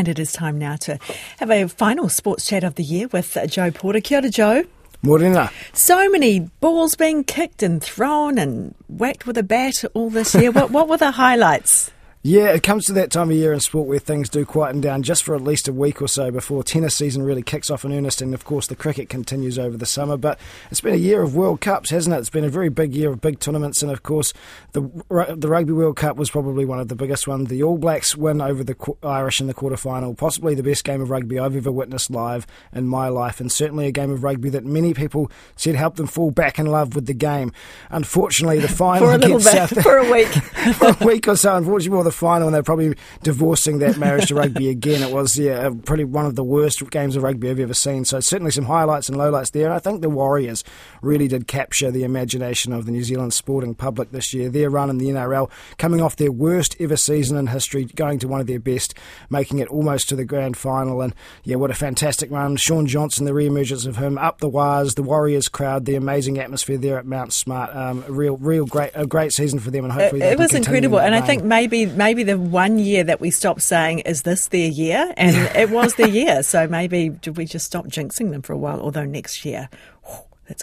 And it is time now to have a final sports chat of the year with Joe Porter. Kia ora, Joe. Morena. So many balls being kicked and thrown and whacked with a bat all this year. what, what were the highlights? Yeah, it comes to that time of year in sport where things do quieten down just for at least a week or so before tennis season really kicks off in earnest, and of course the cricket continues over the summer. But it's been a year of World Cups, hasn't it? It's been a very big year of big tournaments, and of course the the Rugby World Cup was probably one of the biggest ones. The All Blacks win over the Irish in the quarter final, possibly the best game of rugby I've ever witnessed live in my life, and certainly a game of rugby that many people said helped them fall back in love with the game. Unfortunately, the final for a little bit, South for a week, for a week or so. Unfortunately, more final, and they're probably divorcing that marriage to rugby again. It was yeah, pretty one of the worst games of rugby I've ever seen. So certainly some highlights and lowlights there. And I think the Warriors really did capture the imagination of the New Zealand sporting public this year. Their run in the NRL, coming off their worst ever season in history, going to one of their best, making it almost to the grand final. And yeah, what a fantastic run! Shaun Johnson, the re-emergence of him, up the wires, the Warriors crowd, the amazing atmosphere there at Mount Smart. Um, a real, real great, a great season for them, and hopefully it, it was incredible. And I think maybe, maybe the one year that we stopped saying, "Is this their year?" and it was their year. So maybe did we just stop jinxing them for a while? Although next year,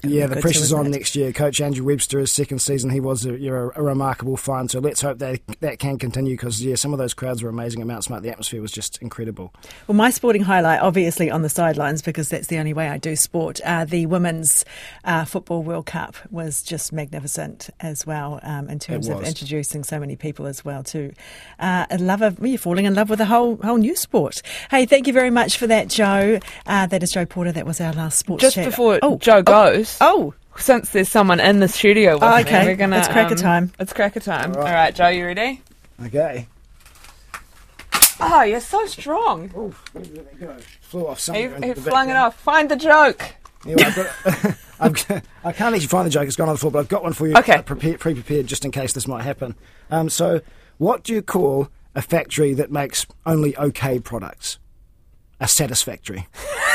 yeah, the pressure's on next year. Coach Andrew Webster, his second season, he was a, a, a remarkable find. So let's hope that that can continue because yeah, some of those crowds were amazing at Mount Smart. The atmosphere was just incredible. Well, my sporting highlight, obviously on the sidelines because that's the only way I do sport. Uh, the women's uh, football World Cup was just magnificent as well um, in terms of introducing so many people as well to uh, a love of you're falling in love with a whole whole new sport. Hey, thank you very much for that, Joe. Uh, that is Joe Porter. That was our last sports just chat. before oh, Joe goes. Oh, Oh. Since there's someone in the studio with oh, okay. me, we're gonna. It's cracker um, time. It's cracker time. All right. All right, Joe, you ready? Okay. Oh, you're so strong. Oh, where did it go? Flew off somewhere. He, he flung it off. Find the joke. Anyway, I've got, I've, I can't actually find the joke. It's gone on the floor, but I've got one for you. Okay. Uh, pre-prepared just in case this might happen. Um, so, what do you call a factory that makes only okay products? A satisfactory.